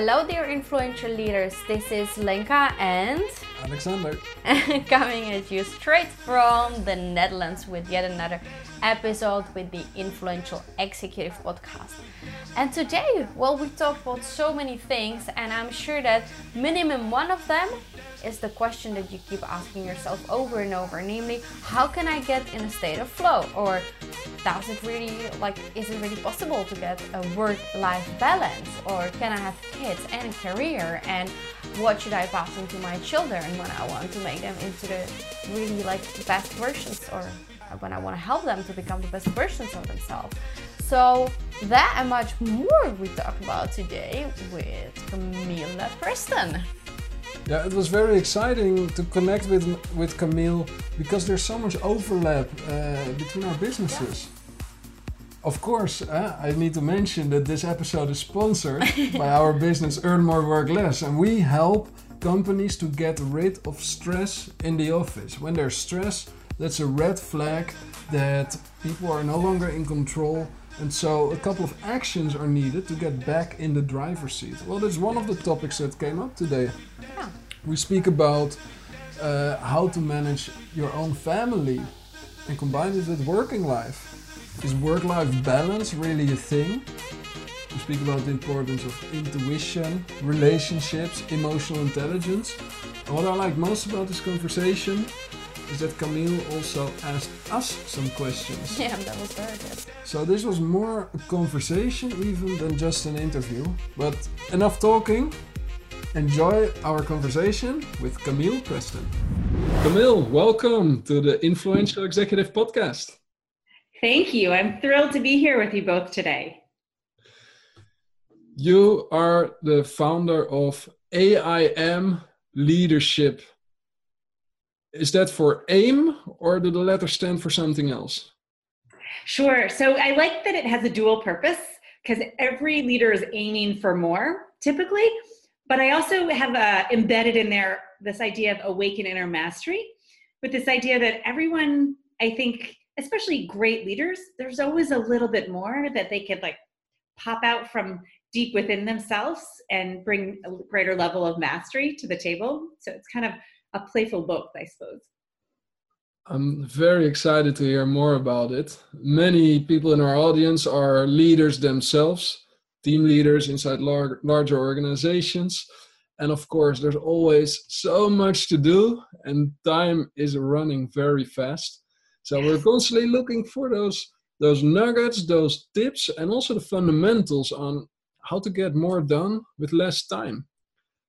Hello, dear influential leaders. This is Lenka and Alexander coming at you straight from the Netherlands with yet another episode with the Influential Executive Podcast. And today, well, we talk about so many things, and I'm sure that minimum one of them is the question that you keep asking yourself over and over namely, how can I get in a state of flow? Or does it really, like, is it really possible to get a work life balance? Or can I have kids and a career? And what should I pass into my children when I want to make them into the really, like, best versions or when I want to help them to become the best versions of themselves? So that and much more we talk about today with Camilla Preston. Yeah, it was very exciting to connect with with Camille because there's so much overlap uh, between our businesses. Of course, uh, I need to mention that this episode is sponsored by our business Earn More Work Less, and we help companies to get rid of stress in the office. When there's stress, that's a red flag that people are no longer in control and so a couple of actions are needed to get back in the driver's seat. Well, that's one of the topics that came up today. Yeah. We speak about uh, how to manage your own family and combine it with working life. Is work life balance really a thing? We speak about the importance of intuition, relationships, emotional intelligence. And what I like most about this conversation is that Camille also asked us some questions. Yeah, that was very good. So this was more a conversation even than just an interview. But enough talking. Enjoy our conversation with Camille Preston. Camille, welcome to the Influential Executive Podcast. Thank you. I'm thrilled to be here with you both today. You are the founder of AIM Leadership is that for AIM or do the letters stand for something else? Sure. So I like that it has a dual purpose because every leader is aiming for more typically. But I also have uh, embedded in there this idea of awaken inner mastery with this idea that everyone, I think, especially great leaders, there's always a little bit more that they could like pop out from deep within themselves and bring a greater level of mastery to the table. So it's kind of a playful book, I suppose. I'm very excited to hear more about it. Many people in our audience are leaders themselves, team leaders inside lar- larger organizations. And of course, there's always so much to do, and time is running very fast. So we're constantly looking for those those nuggets, those tips, and also the fundamentals on how to get more done with less time.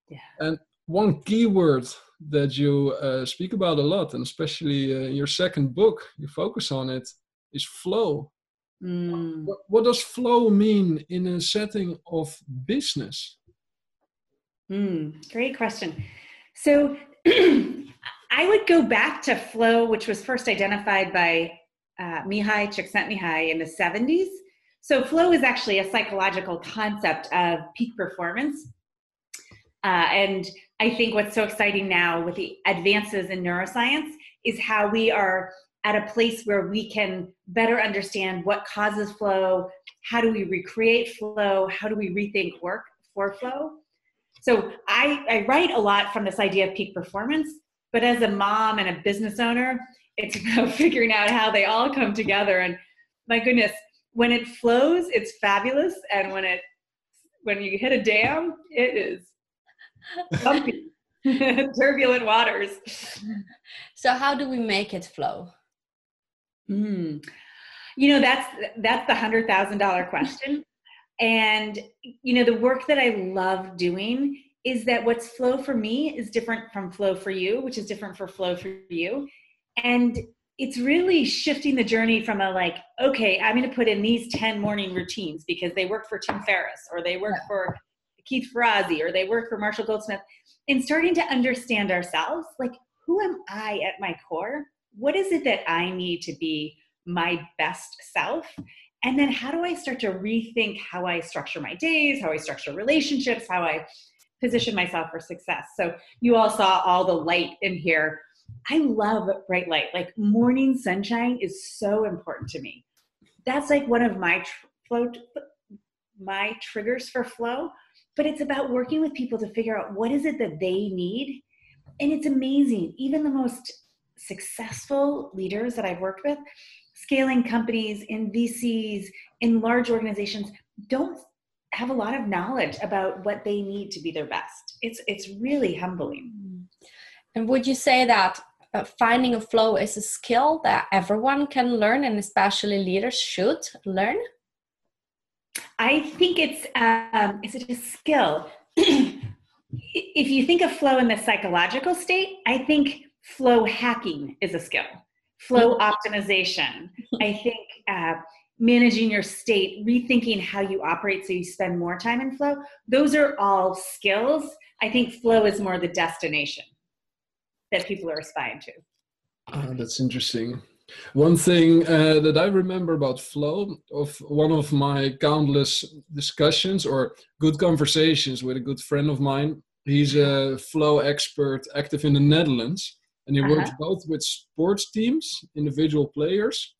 Yeah. And one keyword that you uh, speak about a lot, and especially uh, in your second book, you focus on it, is flow. Mm. What, what, does flow mean in a setting of business? Mm, great question. So I would go back to flow, which was first identified by uh, Mihaly Csikszentmihalyi in the 70s. So flow is actually a psychological concept of peak performance. Uh, and I think what's so exciting now with the advances in neuroscience is how we are at a place where we can better understand what causes flow, how do we recreate flow, how do we rethink work for flow. So I, I write a lot from this idea of peak performance, but as a mom and a business owner, it's about figuring out how they all come together. And my goodness, when it flows, it's fabulous. And when it when you hit a dam, it is turbulent waters. So how do we make it flow? Mm. You know, that's that's the hundred thousand dollar question. And you know, the work that I love doing is that what's flow for me is different from flow for you, which is different for flow for you. And it's really shifting the journey from a like, okay, I'm going to put in these 10 morning routines because they work for Tim Ferriss or they work yeah. for Keith Ferrazzi or they work for Marshall Goldsmith, and starting to understand ourselves like, who am I at my core? What is it that I need to be my best self? And then how do I start to rethink how I structure my days, how I structure relationships, how I position myself for success? So you all saw all the light in here. I love bright light. Like morning sunshine is so important to me. That's like one of my tr- flow, my triggers for flow but it's about working with people to figure out what is it that they need. And it's amazing. Even the most successful leaders that I've worked with, scaling companies in VCs, in large organizations, don't have a lot of knowledge about what they need to be their best. It's it's really humbling. And would you say that uh, finding a flow is a skill that everyone can learn, and especially leaders should learn? I think it's um, is it a skill? if you think of flow in the psychological state, I think flow hacking is a skill. Flow mm-hmm. optimization. I think uh, managing your state, rethinking how you operate so you spend more time in flow. Those are all skills. I think flow is more the destination that people are aspiring to. Oh, that's interesting. One thing uh, that I remember about flow of one of my countless discussions or good conversations with a good friend of mine. He's a flow expert active in the Netherlands and he uh-huh. works both with sports teams, individual players,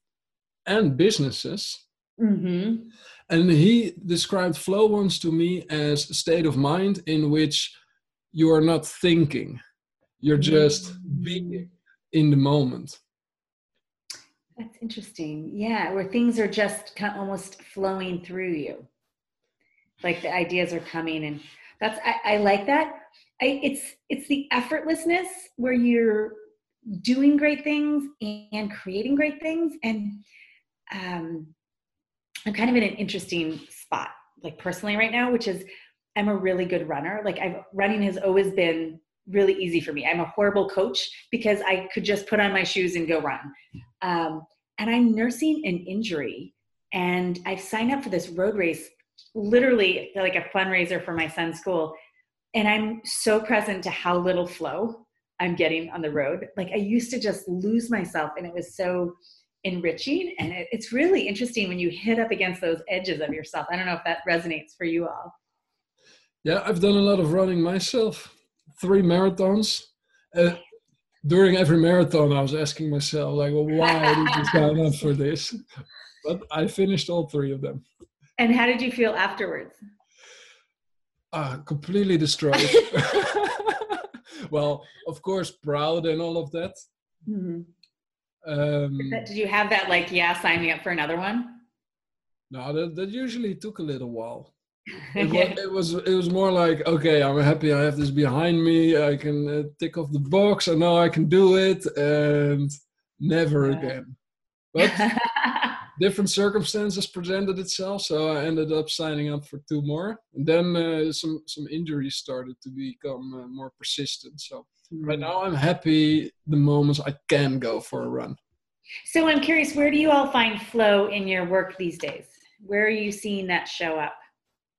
and businesses. Mm-hmm. And he described flow once to me as a state of mind in which you are not thinking, you're just being in the moment. That's interesting. Yeah, where things are just kind of almost flowing through you. Like the ideas are coming and that's I, I like that. I, it's it's the effortlessness where you're doing great things and creating great things and um, i'm kind of in an interesting spot like personally right now which is i'm a really good runner like i've running has always been really easy for me i'm a horrible coach because i could just put on my shoes and go run um, and I'm nursing an injury, and I've signed up for this road race, literally like a fundraiser for my son's school. And I'm so present to how little flow I'm getting on the road. Like I used to just lose myself, and it was so enriching. And it, it's really interesting when you hit up against those edges of yourself. I don't know if that resonates for you all. Yeah, I've done a lot of running myself, three marathons. Uh, during every marathon, I was asking myself, like, well, why did you sign up for this? But I finished all three of them. And how did you feel afterwards? Uh, completely destroyed. well, of course, proud and all of that. Mm-hmm. Um, did you have that, like, yeah, sign me up for another one? No, that, that usually took a little while it, was, it was it was more like okay i'm happy i have this behind me. I can uh, tick off the box and now i can do it and never yeah. again. But different circumstances presented itself so i ended up signing up for two more. And then uh, some some injuries started to become uh, more persistent. So mm. right now i'm happy the moments i can go for a run. So i'm curious where do you all find flow in your work these days? Where are you seeing that show up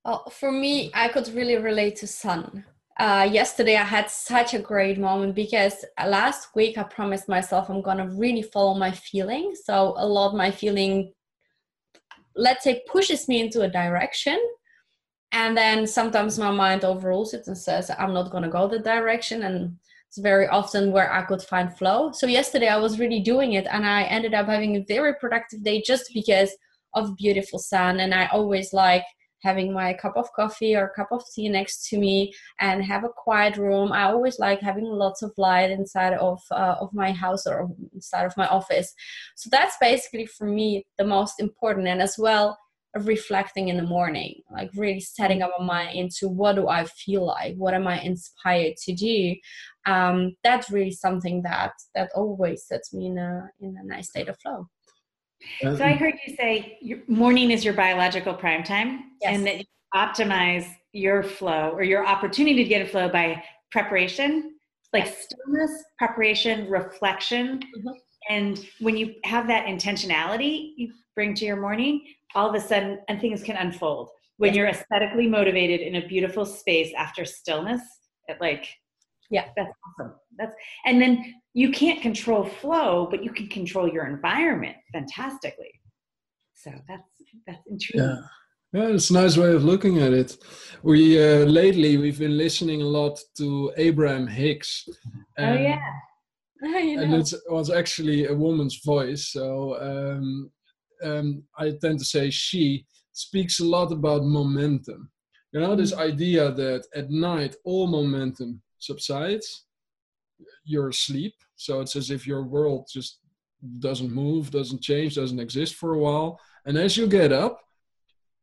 well, for me, I could really relate to sun. Uh, yesterday, I had such a great moment because last week I promised myself I'm gonna really follow my feeling. So a lot my feeling, let's say, pushes me into a direction, and then sometimes my mind overrules it and says I'm not gonna go the direction, and it's very often where I could find flow. So yesterday I was really doing it, and I ended up having a very productive day just because of beautiful sun, and I always like having my cup of coffee or cup of tea next to me and have a quiet room. I always like having lots of light inside of uh, of my house or inside of my office. So that's basically for me the most important, and as well reflecting in the morning, like really setting up my mind into what do I feel like, what am I inspired to do. Um, that's really something that that always sets me in a in a nice state of flow. So I heard you say morning is your biological prime time, yes. and that you optimize your flow or your opportunity to get a flow by preparation, like stillness, preparation, reflection. Mm-hmm. And when you have that intentionality you bring to your morning, all of a sudden, and things can unfold. When yes. you're aesthetically motivated in a beautiful space after stillness, it like yeah that's awesome that's and then you can't control flow but you can control your environment fantastically so that's that's intriguing yeah yeah, it's a nice way of looking at it. We uh, lately we've been listening a lot to Abraham Hicks. And, oh yeah, you know. and it was actually a woman's voice. So um, um, I tend to say she speaks a lot about momentum You know, this idea that at night all momentum subsides, you're asleep. So it's as if your world just doesn't move, doesn't change, doesn't exist for a while. And as you get up,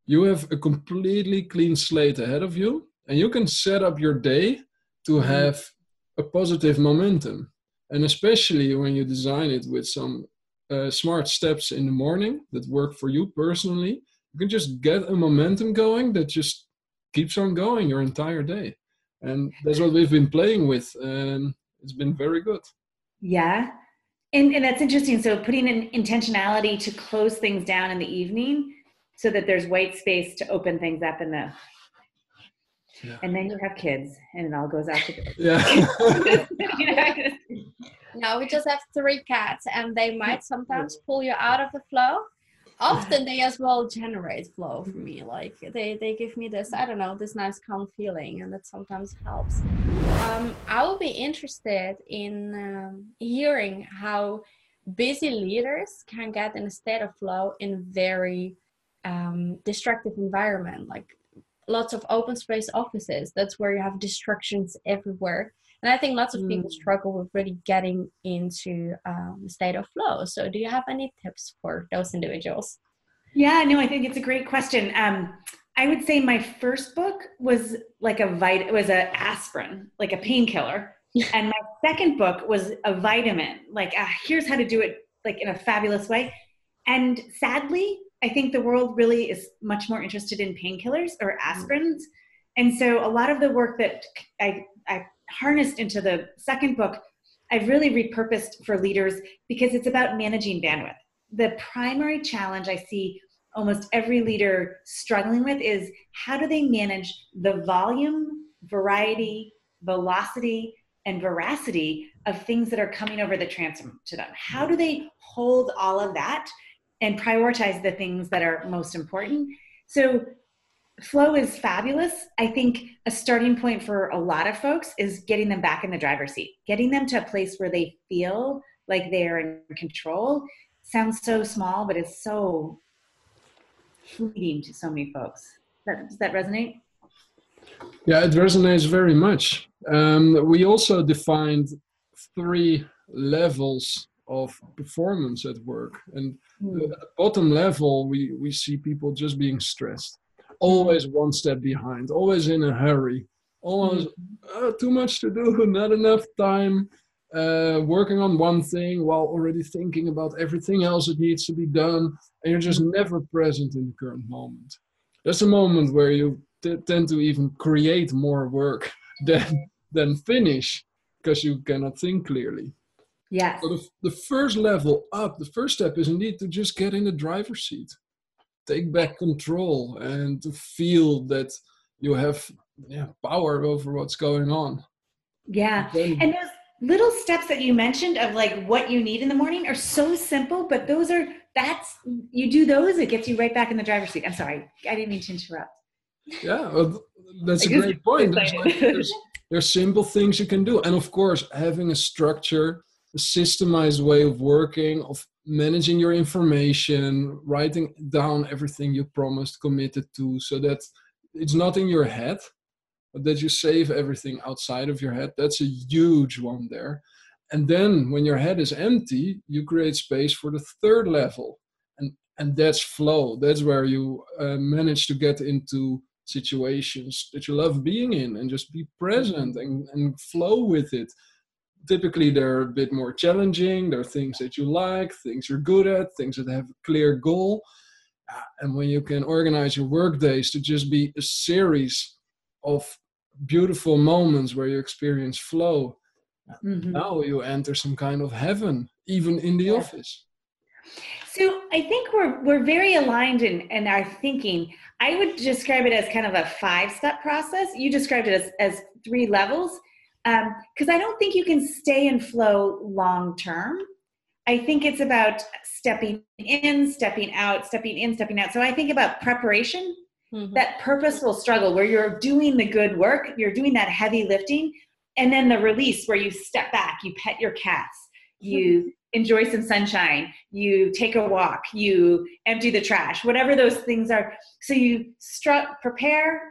you have a completely clean slate ahead of you, and you can set up your day to mm-hmm. have a positive momentum. And especially when you design it with some uh, smart steps in the morning that work for you personally, you can just get a momentum going that just keeps on going your entire day. And that's what we've been playing with, and it's been very good. Yeah. And, and that's interesting. So putting an intentionality to close things down in the evening so that there's white space to open things up in the yeah. and then you have kids and it all goes out to yeah now we just have three cats and they might sometimes pull you out of the flow often they as well generate flow for me like they they give me this i don't know this nice calm feeling and that sometimes helps. Um, i will be interested in um, hearing how busy leaders can get in a state of flow in very um, destructive environment like lots of open space offices that's where you have distractions everywhere and i think lots of people mm. struggle with really getting into um, state of flow so do you have any tips for those individuals yeah no i think it's a great question um, i would say my first book was like a vit it was a aspirin like a painkiller and my second book was a vitamin like uh, here's how to do it like in a fabulous way and sadly I think the world really is much more interested in painkillers or mm. aspirins. And so a lot of the work that I, I harnessed into the second book, I've really repurposed for leaders because it's about managing bandwidth. The primary challenge I see almost every leader struggling with is how do they manage the volume, variety, velocity, and veracity of things that are coming over the transom to them? How do they hold all of that and prioritize the things that are most important. So flow is fabulous. I think a starting point for a lot of folks is getting them back in the driver's seat, getting them to a place where they feel like they're in control. Sounds so small, but it's so fleeting to so many folks. That, does that resonate? Yeah, it resonates very much. Um, we also defined three levels of performance at work. And mm. at the bottom level, we, we see people just being stressed, always one step behind, always in a hurry, always mm. uh, too much to do, not enough time, uh, working on one thing while already thinking about everything else that needs to be done. And you're just never present in the current moment. That's a moment where you t- tend to even create more work than, than finish because you cannot think clearly. Yeah. So the, the first level up, the first step is indeed to just get in the driver's seat, take back control, and to feel that you have yeah, power over what's going on. Yeah. Then, and those little steps that you mentioned of like what you need in the morning are so simple, but those are, that's, you do those, it gets you right back in the driver's seat. I'm sorry, I didn't mean to interrupt. Yeah, well, that's a great point. There's, like, there's, there's simple things you can do. And of course, having a structure a systemized way of working, of managing your information, writing down everything you promised, committed to, so that it's not in your head, but that you save everything outside of your head. That's a huge one there. And then when your head is empty, you create space for the third level. And, and that's flow. That's where you uh, manage to get into situations that you love being in and just be present and, and flow with it typically they're a bit more challenging. There are things that you like, things you're good at, things that have a clear goal. Uh, and when you can organize your work days to just be a series of beautiful moments where you experience flow, mm-hmm. now you enter some kind of heaven, even in the yeah. office. So I think we're we're very aligned in, in our thinking. I would describe it as kind of a five step process. You described it as, as three levels because um, I don't think you can stay in flow long term. I think it's about stepping in, stepping out, stepping in, stepping out. So I think about preparation, mm-hmm. that purposeful struggle where you're doing the good work, you're doing that heavy lifting, and then the release where you step back, you pet your cats, you enjoy some sunshine, you take a walk, you empty the trash, whatever those things are. So you stru- prepare,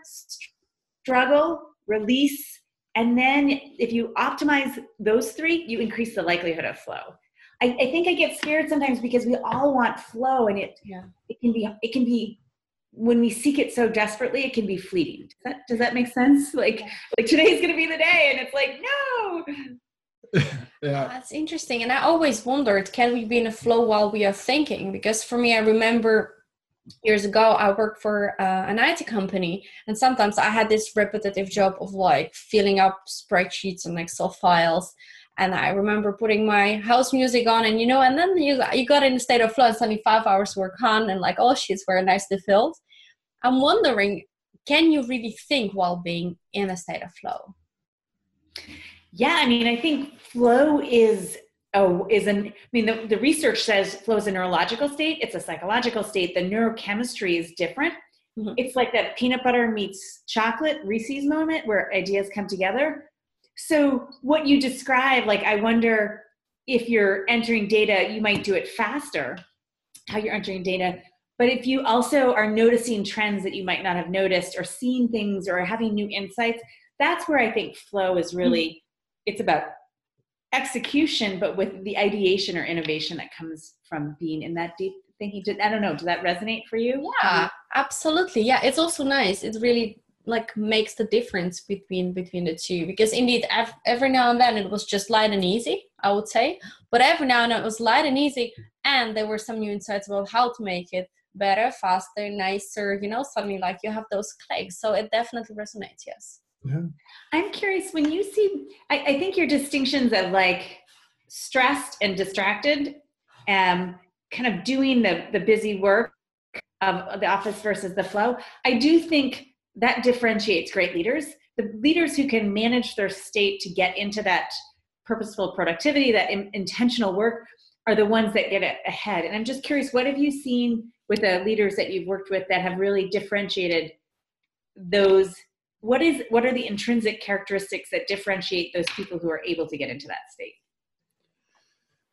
struggle, release, and then if you optimize those three, you increase the likelihood of flow. I, I think I get scared sometimes because we all want flow and it yeah. it can be it can be when we seek it so desperately, it can be fleeting. Does that, does that make sense? Like, like today's going to be the day, and it's like, no. yeah, that's interesting. And I always wondered, can we be in a flow while we are thinking? Because for me, I remember years ago, I worked for uh, an IT company, and sometimes I had this repetitive job of like filling up spreadsheets and Excel files. And I remember putting my house music on, and you know, and then you you got in a state of flow. And suddenly, five hours were gone, and like all sheets were nicely filled. I'm wondering, can you really think while being in a state of flow? Yeah, I mean, I think flow is a, is an. I mean, the, the research says flow is a neurological state. It's a psychological state. The neurochemistry is different. Mm-hmm. It's like that peanut butter meets chocolate Reese's moment where ideas come together. So what you describe, like, I wonder if you're entering data, you might do it faster. How you're entering data but if you also are noticing trends that you might not have noticed or seeing things or having new insights, that's where I think flow is really it's about execution, but with the ideation or innovation that comes from being in that deep thinking. I don't know, does that resonate for you? Yeah, absolutely. Yeah, it's also nice. It really like makes the difference between between the two because indeed every now and then it was just light and easy i would say but every now and then it was light and easy and there were some new insights about how to make it better, faster, nicer, you know, suddenly like you have those clicks. So it definitely resonates, yes. Yeah. I'm curious when you see, I, I think your distinctions of like stressed and distracted, um, kind of doing the, the busy work of the office versus the flow, I do think that differentiates great leaders. The leaders who can manage their state to get into that purposeful productivity, that in, intentional work, are the ones that get ahead. And I'm just curious, what have you seen with the leaders that you've worked with that have really differentiated those what is what are the intrinsic characteristics that differentiate those people who are able to get into that state?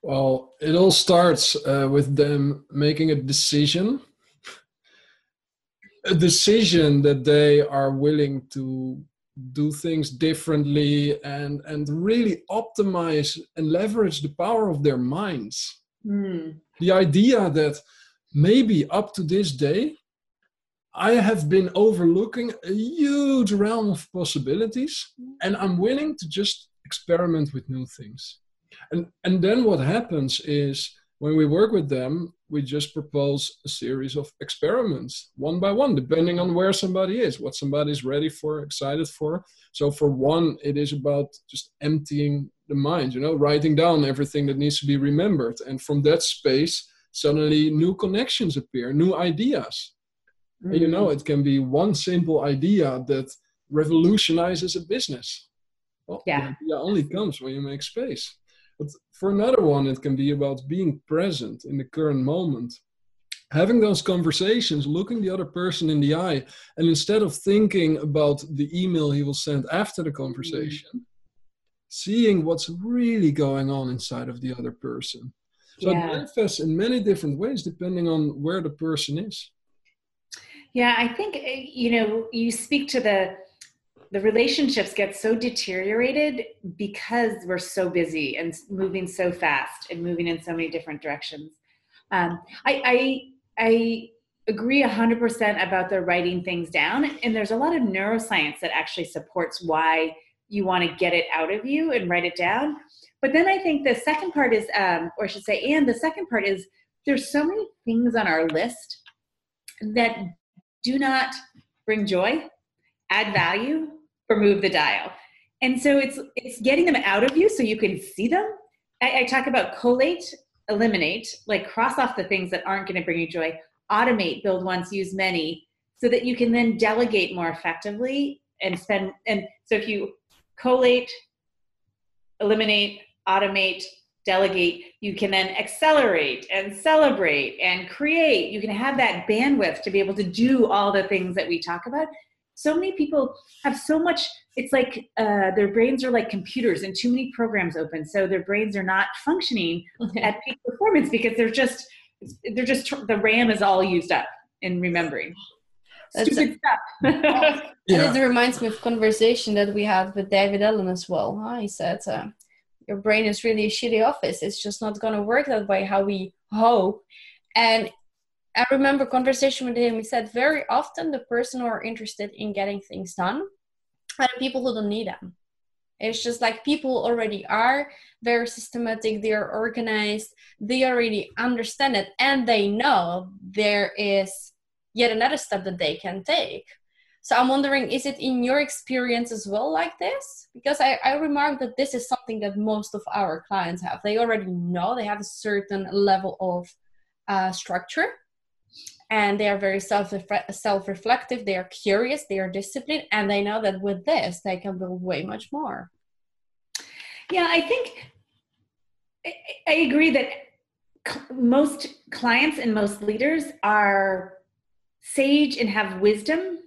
Well it all starts uh, with them making a decision. A decision that they are willing to do things differently and and really optimize and leverage the power of their minds. Mm. the idea that maybe up to this day, I have been overlooking a huge realm of possibilities, and I'm willing to just experiment with new things. And, and then what happens is when we work with them, we just propose a series of experiments one by one, depending on where somebody is, what somebody's ready for, excited for. So, for one, it is about just emptying the mind, you know, writing down everything that needs to be remembered. And from that space, suddenly new connections appear, new ideas. Mm. And you know, it can be one simple idea that revolutionizes a business. Well, yeah. The idea only comes when you make space. But for another one, it can be about being present in the current moment. Having those conversations, looking the other person in the eye, and instead of thinking about the email he will send after the conversation, mm. seeing what's really going on inside of the other person so yeah. it manifests in many different ways depending on where the person is. Yeah, I think eh, you know you speak to the the relationships get so deteriorated because we're so busy and moving so fast and moving in so many different directions. Um, I, I I agree 100% about the writing things down and there's a lot of neuroscience that actually supports why you want to get it out of you and write it down but then I think the second part is, um, or I should say, and the second part is there's so many things on our list that do not bring joy, add value, or move the dial. And so it's it's getting them out of you so you can see them. I, I talk about collate, eliminate, like cross off the things that aren't going to bring you joy, automate, build once, use many, so that you can then delegate more effectively and spend. And so if you collate, eliminate, automate, delegate, you can then accelerate and celebrate and create. You can have that bandwidth to be able to do all the things that we talk about. so many people have so much it's like uh, their brains are like computers and too many programs open so their brains are not functioning at peak performance because they're just they're just the ram is all used up in remembering That's stupid a, stuff yeah. it reminds me of conversation that we had with david allen as well huh? he said uh, your brain is really a shitty office it's just not going to work that way how we hope and I remember conversation with him. He said very often the person who are interested in getting things done are the people who don't need them. It's just like people already are very systematic, they are organized, they already understand it, and they know there is yet another step that they can take. So I'm wondering, is it in your experience as well like this? Because I, I remarked that this is something that most of our clients have. They already know they have a certain level of uh, structure and they are very self self-reflective they are curious they are disciplined and they know that with this they can build way much more yeah i think i agree that most clients and most leaders are sage and have wisdom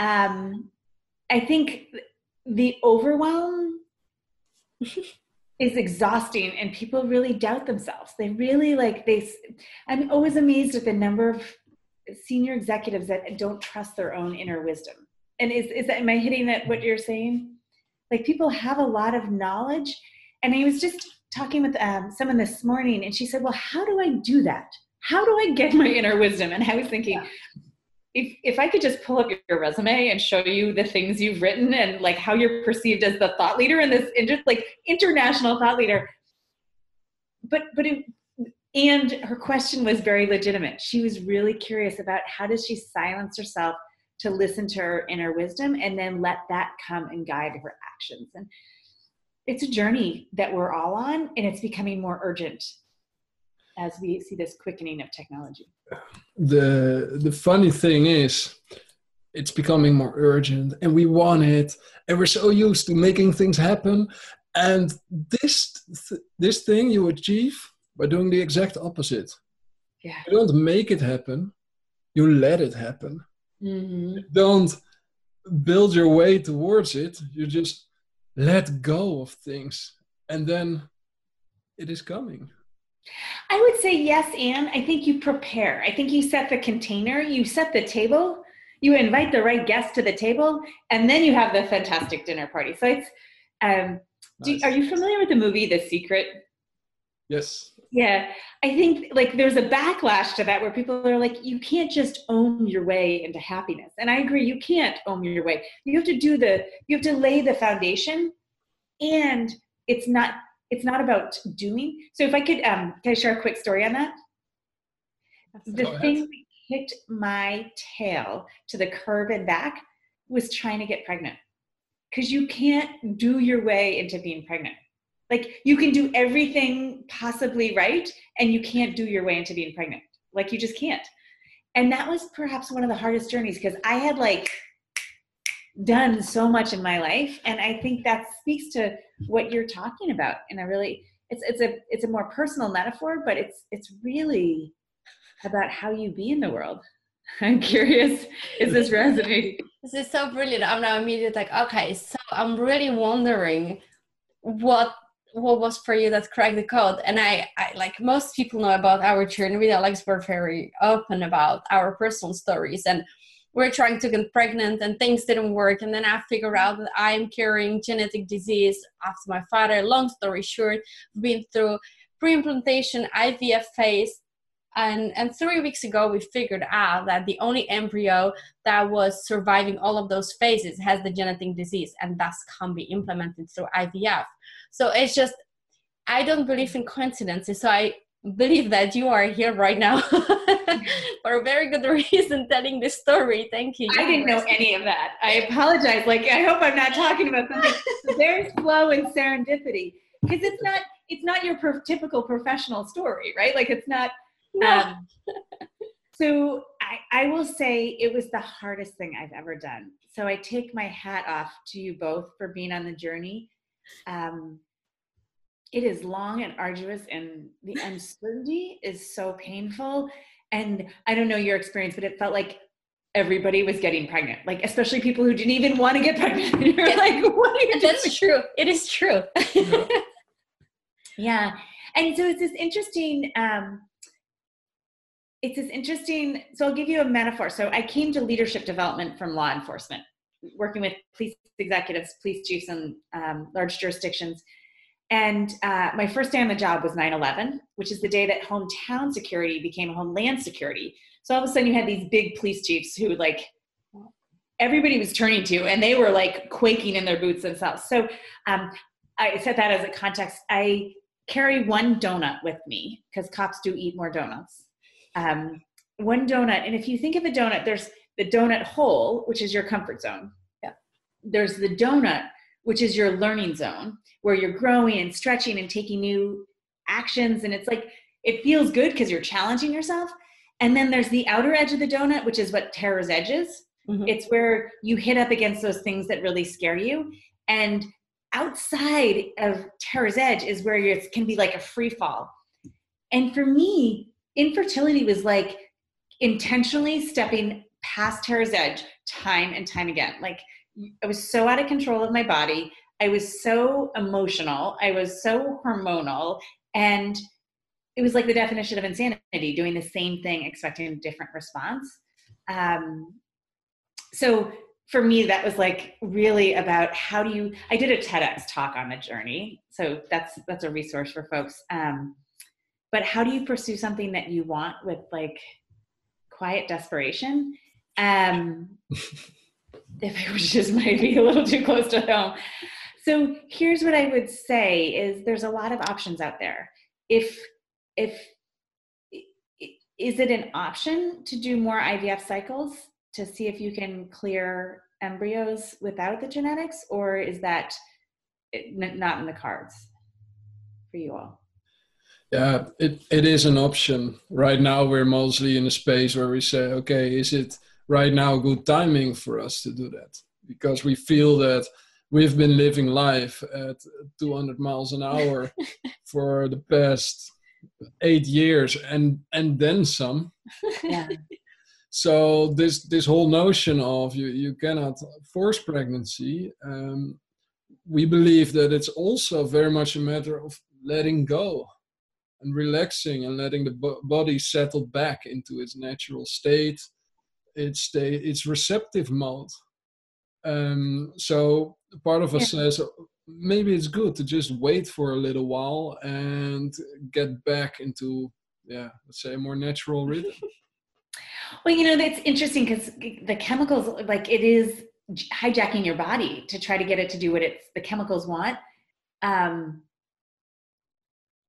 um, i think the overwhelm is exhausting and people really doubt themselves they really like they i'm always amazed at the number of senior executives that don't trust their own inner wisdom. And is, is that, am I hitting that what you're saying? Like people have a lot of knowledge. And I was just talking with um, someone this morning and she said, well, how do I do that? How do I get my inner wisdom? And I was thinking, yeah. If, if I could just pull up your resume and show you the things you've written and like how you're perceived as the thought leader in this inter- like international thought leader, but but it, and her question was very legitimate. She was really curious about how does she silence herself to listen to her inner wisdom and then let that come and guide her actions. And it's a journey that we're all on and it's becoming more urgent as we see this quickening of technology the the funny thing is it's becoming more urgent and we want it and we're so used to making things happen and this this thing you achieve by doing the exact opposite. Yeah. You don't make it happen, you let it happen. Mm-hmm. Don't build your way towards it, you just let go of things and then it is coming. I would say yes, Anne. I think you prepare. I think you set the container, you set the table, you invite the right guests to the table, and then you have the fantastic dinner party. So it's, um, nice. do, are you familiar with the movie The Secret? Yes yeah i think like there's a backlash to that where people are like you can't just own your way into happiness and i agree you can't own your way you have to do the you have to lay the foundation and it's not it's not about doing. So if i could um can i share a quick story on that? The thing that kicked my tail to the curb and back was trying to get pregnant. Because you can't do your way into being pregnant. Like you can do everything possibly right and you can't do your way into being pregnant. Like you just can't. And that was perhaps one of the hardest journeys because i had like done so much in my life and i think that speaks to what you're talking about and i really it's it's a it's a more personal metaphor but it's it's really about how you be in the world. I'm curious is this resonating? This is so brilliant. I'm now immediately like okay so i'm really wondering what what was for you that cracked the code? And I, I like most people know about our journey with alex we're very open about our personal stories. And we're trying to get pregnant and things didn't work. And then i figured out that i'm carrying genetic disease after my father long story short been through pre-implantation ivf phase. And and three weeks ago we figured out that the only embryo that was surviving all of those phases has the genetic disease and thus can be implemented through ivf so it's just i don't believe in coincidences. So i believe that you are here right now for a very good reason telling this story. Thank you i didn't know any of that. I apologize. Like i hope i'm not talking about something there's flow and serendipity because it's not it's not your per- typical professional story right? Like it's not um, so I, I will say it was the hardest thing I've ever done. So I take my hat off to you both for being on the journey. Um, it is long and arduous, and the uncertainty is so painful. And I don't know your experience, but it felt like everybody was getting pregnant, like especially people who didn't even want to get pregnant. You're like, what are you That's true. It is true. yeah. And so it's this interesting, um, it's this interesting, so I'll give you a metaphor. So I came to leadership development from law enforcement, working with police executives, police chiefs in um, large jurisdictions. And uh, my first day on the job was 9 11, which is the day that hometown security became homeland security. So all of a sudden you had these big police chiefs who like everybody was turning to and they were like quaking in their boots themselves. So um, I set that as a context. I carry one donut with me because cops do eat more donuts. Um, one donut. And if you think of a donut, there's the donut hole, which is your comfort zone. Yeah. There's the donut, which is your learning zone, where you're growing and stretching and taking new actions. And it's like, it feels good because you're challenging yourself. And then there's the outer edge of the donut, which is what terror's edge is. Mm-hmm. It's where you hit up against those things that really scare you. And outside of terror's edge is where it can be like a free fall. And for me, infertility was like intentionally stepping past terror's edge time and time again. Like I was so out of control of my body. I was so emotional. I was so hormonal. And it was like the definition of insanity doing the same thing expecting a different response um, so for me that was like really about how do you i did a tedx talk on the journey so that's that's a resource for folks um, but how do you pursue something that you want with like quiet desperation um, it was just maybe a little too close to home so here's what i would say is there's a lot of options out there if if is it an option to do more IVF cycles to see if you can clear embryos without the genetics, or is that not in the cards for you all? Yeah, it, it is an option. Right now, we're mostly in a space where we say, okay, is it right now good timing for us to do that? Because we feel that we've been living life at 200 miles an hour for the past eight years and and then some. Yeah. So this this whole notion of you you cannot force pregnancy um, we believe that it's also very much a matter of letting go and relaxing and letting the bo- body settle back into its natural state its state its receptive mode. Um, so part of us yeah. says maybe it's good to just wait for a little while and get back into yeah let's say a more natural rhythm. Well you know that's interesting because the chemicals like it is hijacking your body to try to get it to do what it's the chemicals want. Um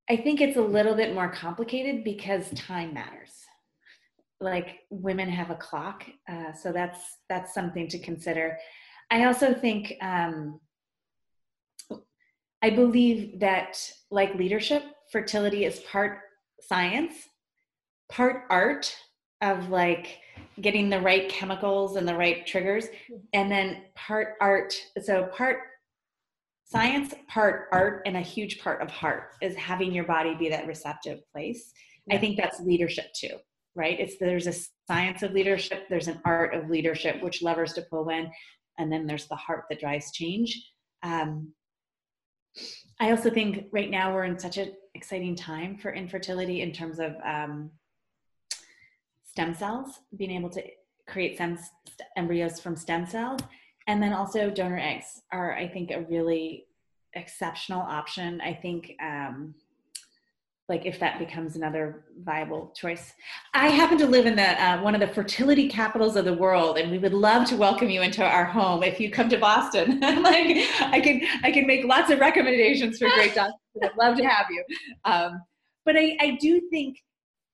i think it's a little bit more complicated because time matters like women have a clock uh, so that's that's something to consider i also think um I believe that, like leadership, fertility is part science, part art of like getting the right chemicals and the right triggers, and then part art. So, part science, part art, and a huge part of heart is having your body be that receptive place. Yeah. I think that's leadership too, right? It's there's a science of leadership, there's an art of leadership, which levers to pull in, and then there's the heart that drives change. Um, I also think right now we're in such an exciting time for infertility in terms of um, stem cells, being able to create stem embryos from stem cells, and then also donor eggs are, I think, a really exceptional option. I think um, like if that becomes another viable choice. I happen to live in the uh, one of the fertility capitals of the world, and we would love to welcome you into our home if you come to Boston. like I can I can make lots of recommendations for great doctors. I'd love to have you. Um, but I, I do think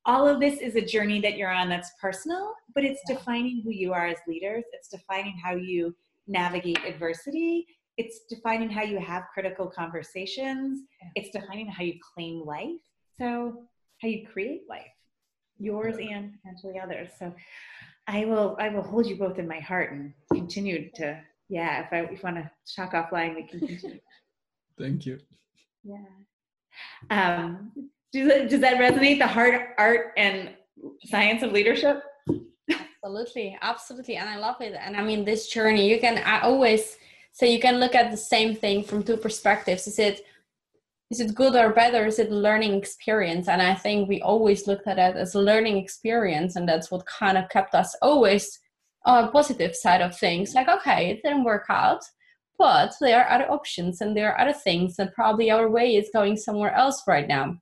all of this is a journey that you're on that's personal, but it's yeah. defining who you are as leaders. It's defining how you navigate adversity. It's defining how you have critical conversations. It's defining how you claim life so how you create life yours and potentially others. So i will i will hold you both in my heart and continue to yeah if i if you want to talk offline we can continue. Thank you. Yeah. Um does, does that resonate the hard art and science of leadership? Absolutely absolutely and i love it and i mean this journey you can I always say you can look at the same thing from two perspectives. Is it is it good or bad or is it a learning experience? And i think we always looked at it as a learning experience and that's what kind of kept us always on a positive side of things. Like okay it didn't work out but there are other options and there are other things and probably our way is going somewhere else right now.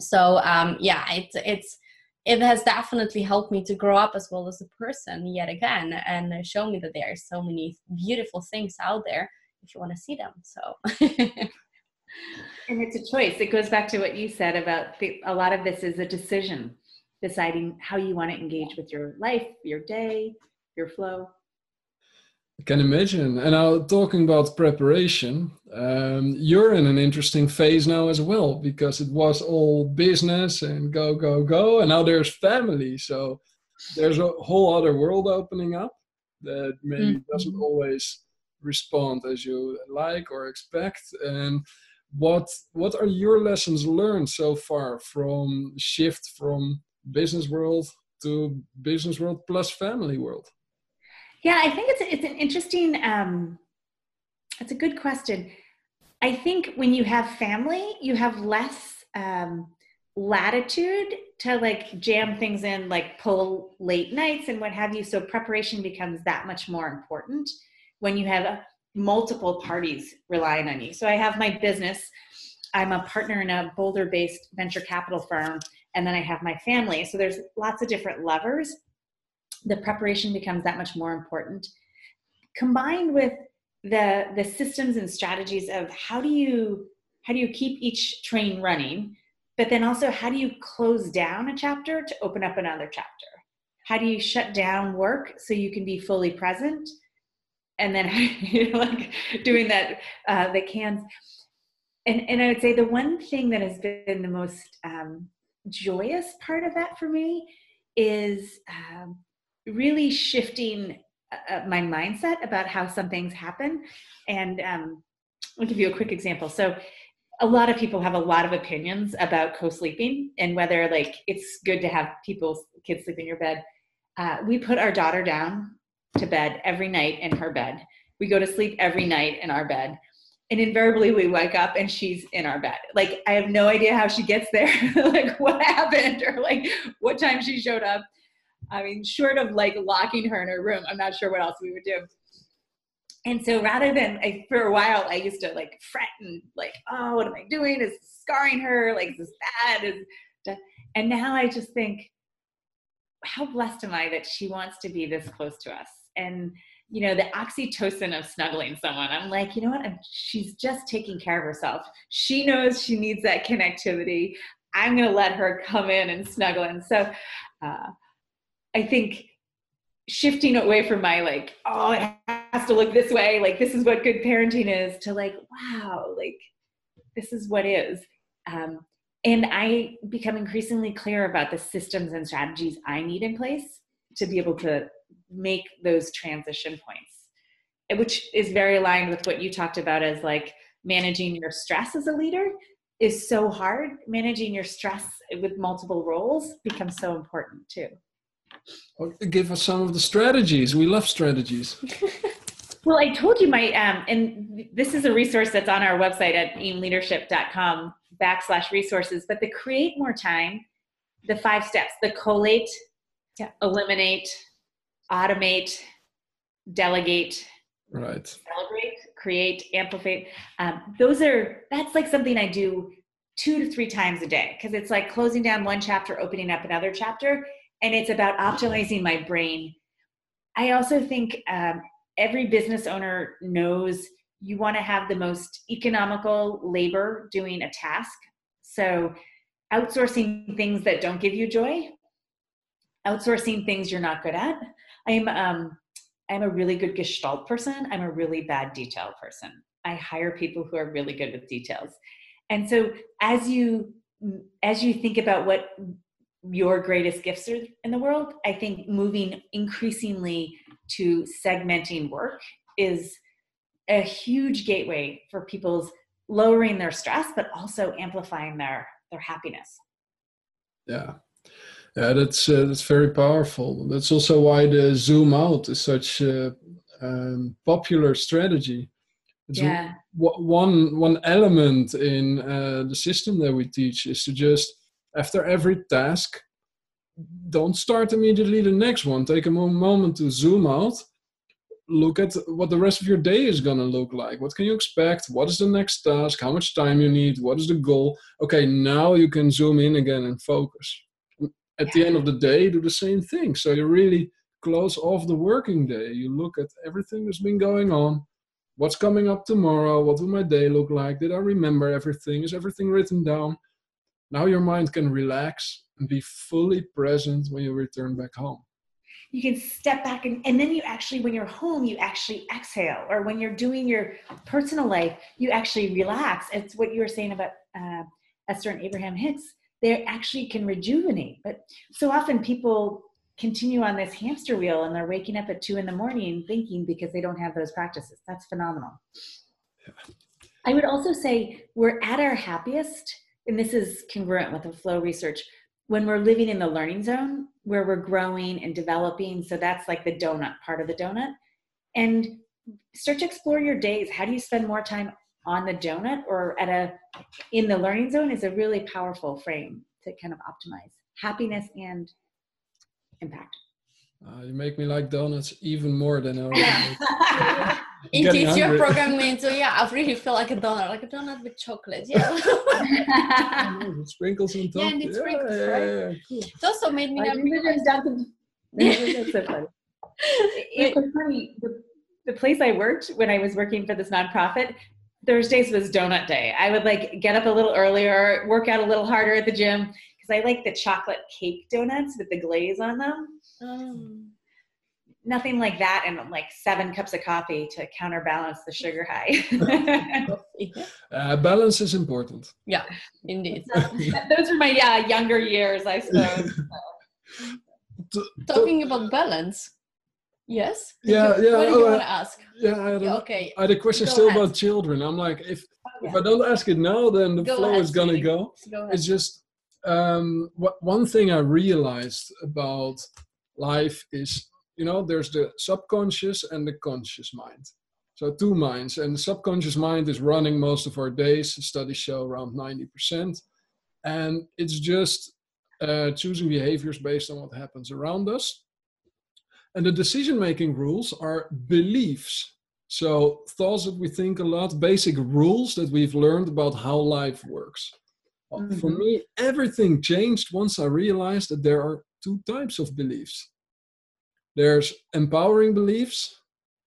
So um, yeah it's it's it has definitely helped me to grow up as well as a person yet again and show me that there are so many beautiful things out there if you want to see them so and it's a choice it goes back to what you said about the, a lot of this is a decision deciding how you want to engage with your life your day your flow I can imagine. And now, talking about preparation, um, you're in an interesting phase now as well because it was all business and go, go, go. And now there's family. So there's a whole other world opening up that maybe mm-hmm. doesn't always respond as you like or expect. And what what are your lessons learned so far from shift from business world to business world plus family world? Yeah, I think it's it's an interesting. Um, it's a good question. I think when you have family, you have less um, latitude to like jam things in, like pull late nights and what have you. So preparation becomes that much more important when you have multiple parties relying on you. So I have my business. I'm a partner in a Boulder-based venture capital firm, and then I have my family. So there's lots of different levers the preparation becomes that much more important combined with the the systems and strategies of how do you how do you keep each train running but then also how do you close down a chapter to open up another chapter how do you shut down work so you can be fully present and then like doing that uh, that cans and and i would say the one thing that has been the most um, joyous part of that for me is um, really shifting uh, my mindset about how some things happen. And um, I'll give you a quick example. So, a lot of people have a lot of opinions about co-sleeping and whether like it's good to have people's kids sleep in your bed. Uh, we put our daughter down to bed every night in her bed. We go to sleep every night in our bed. And invariably we wake up and she's in our bed. Like I have no idea how she gets there, like what happened or like what time she showed up. I mean, short of like locking her in her room, I'm not sure what else we would do. And so rather than for a while, I used to like fret and like, oh, what am I doing? Is scarring her? Like, is this bad? Is and now I just think, how blessed am I that she wants to be this close to us? And you know, the oxytocin of snuggling someone. I'm like, you know what? I'm, she's just taking care of herself. She knows she needs that connectivity. I'm going to let her come in and snuggle. And so, uh, I think shifting away from my like, oh, it has to look this way, like this is what good parenting is, to like, wow, like this is what is. Um, and I become increasingly clear about the systems and strategies I need in place to be able to make those transition points, which is very aligned with what you talked about as like managing your stress as a leader is so hard. Managing your stress with multiple roles becomes so important too. Give us some of the strategies. We love strategies. well, I told you my, um, and this is a resource that's on our website at aimleadership.com backslash resources, but the create more time, the five steps, the collate, yeah. eliminate, automate, delegate, right celebrate create amplify um, those are that's like something i do two to three times a day because it's like closing down one chapter opening up another chapter and it's about optimizing my brain. I also think um, every business owner knows you want to have the most economical labor doing a task. So, outsourcing things that don't give you joy, outsourcing things you're not good at. I'm um, I'm a really good gestalt person. I'm a really bad detail person. I hire people who are really good with details. And so as you as you think about what your greatest gifts are in the world, I think moving increasingly to segmenting work is a huge gateway for people's lowering their stress, but also amplifying their their happiness. Yeah. Yeah, that's uh, that's very powerful. That's also why the zoom out is such a um, popular strategy. It's yeah. one one element in uh, the system that we teach is to just after every task, don't start immediately the next one. Take a moment to zoom out look at what the rest of your day is going to look like. What can you expect? What is the next task? How much time you need? What is the goal? Okay, now you can zoom in again and focus. At the end of the day, do the same thing. So you really close off the working day. You look at everything that's been going on. What's coming up tomorrow? What will my day look like? Did I remember everything? Is everything written down? Now your mind can relax and be fully present when you return back home you can step back and, and then you actually when you're home you actually exhale or when you're doing your personal life you actually relax it's what you were saying about uh, esther and abraham hicks they actually can rejuvenate. But so often people continue on this hamster wheel and they're waking up at two in the morning thinking because they don't have those practices. That's phenomenal. Yeah. i would also say we're at our happiest and this is congruent with the flow research when we're living in the learning zone where we're growing and developing. So that's like the donut part of the donut. And start to explore your days. How do you spend more time on the donut or at a in the learning zone is a really powerful frame to kind of optimize happiness and impact uh, you make me like donuts even more than I Indeed, you're programming so yeah, I really feel like a donut, like a donut with chocolate. Yeah. sprinkles on top. Yeah, and it sprinkles, yeah, right? Yeah, yeah, cool. It also made me not realize That's so funny. It was funny. The, the place I worked when I was working for this nonprofit, Thursdays was donut day. I would like get up a little earlier, work out a little harder at the gym because I like the chocolate cake donuts with the glaze on them. Um, nothing like that and like seven cups of coffee to counterbalance the sugar high. uh, balance is important. Yeah, indeed. those are my yeah younger years, I suppose. Talking about balance. Yes. Yeah, you, yeah. What do you oh, want to ask? Yeah, I had, a, okay. I had a question go still ahead. about children. I'm like, if oh, yeah. if I don't ask it now, then the go flow ahead, is gonna go. go it's just um, what one thing I realized about life is you know there's the subconscious and the conscious mind so two minds and the subconscious mind is running most of our days studies show around 90% and it's just uh, choosing behaviors based on what happens around us and the decision making rules are beliefs so thoughts that we think a lot basic rules that we've learned about how life works mm-hmm. for me everything changed once i realized that there are two types of beliefs there's empowering beliefs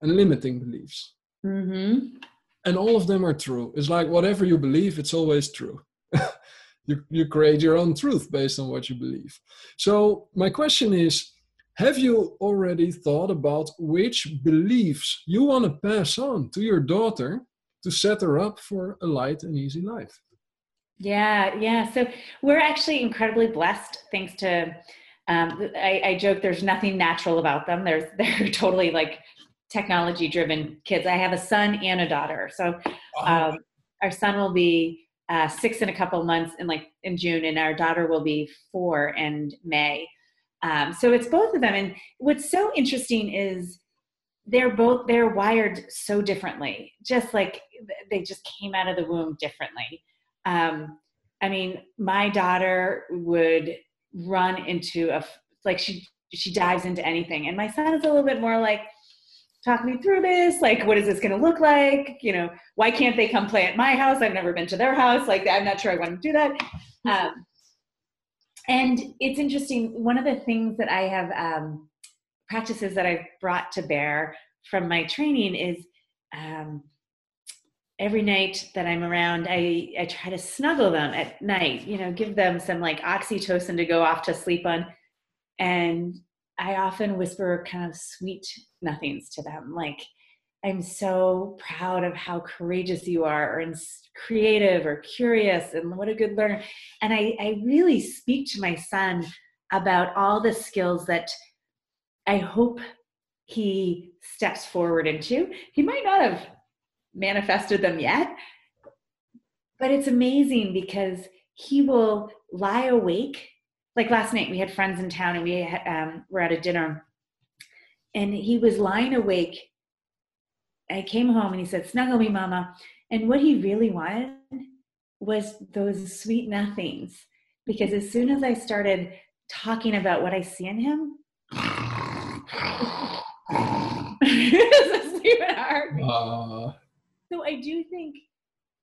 and limiting beliefs. Mm-hmm. And all of them are true. It's like whatever you believe, it's always true. you, you create your own truth based on what you believe. So, my question is Have you already thought about which beliefs you want to pass on to your daughter to set her up for a light and easy life? Yeah, yeah. So, we're actually incredibly blessed thanks to um, I, I joke there's nothing natural about them. There's they're totally like technology driven kids. I have a son and a daughter. So um, our son will be uh, six in a couple months in like in June, and our daughter will be four in May. Um, so it's both of them. And what's so interesting is they're both they're wired so differently. Just like they just came out of the womb differently. Um, I mean, my daughter would run into a like she she dives into anything and my son is a little bit more like talk me through this like what is this going to look like you know why can't they come play at my house i've never been to their house like i'm not sure i want to do that um, and it's interesting one of the things that i have um, practices that i've brought to bear from my training is um, every night that I'm around, I, I try to snuggle them at night, you know, give them some like oxytocin to go off to sleep on. And I often whisper kind of sweet nothings to them, like, I'm so proud of how courageous you are, or creative, or curious, and what a good learner. And I, I really speak to my son about all the skills that I hope he steps forward into. He might not have manifested them yet. But it's amazing because he will lie awake like last night we had friends in town and we um, were at a dinner and he was lying awake i came home and he said snuggle me mama. And what he really wanted was those sweet nothings because as soon as i started talking about what i see in him uh. so i do think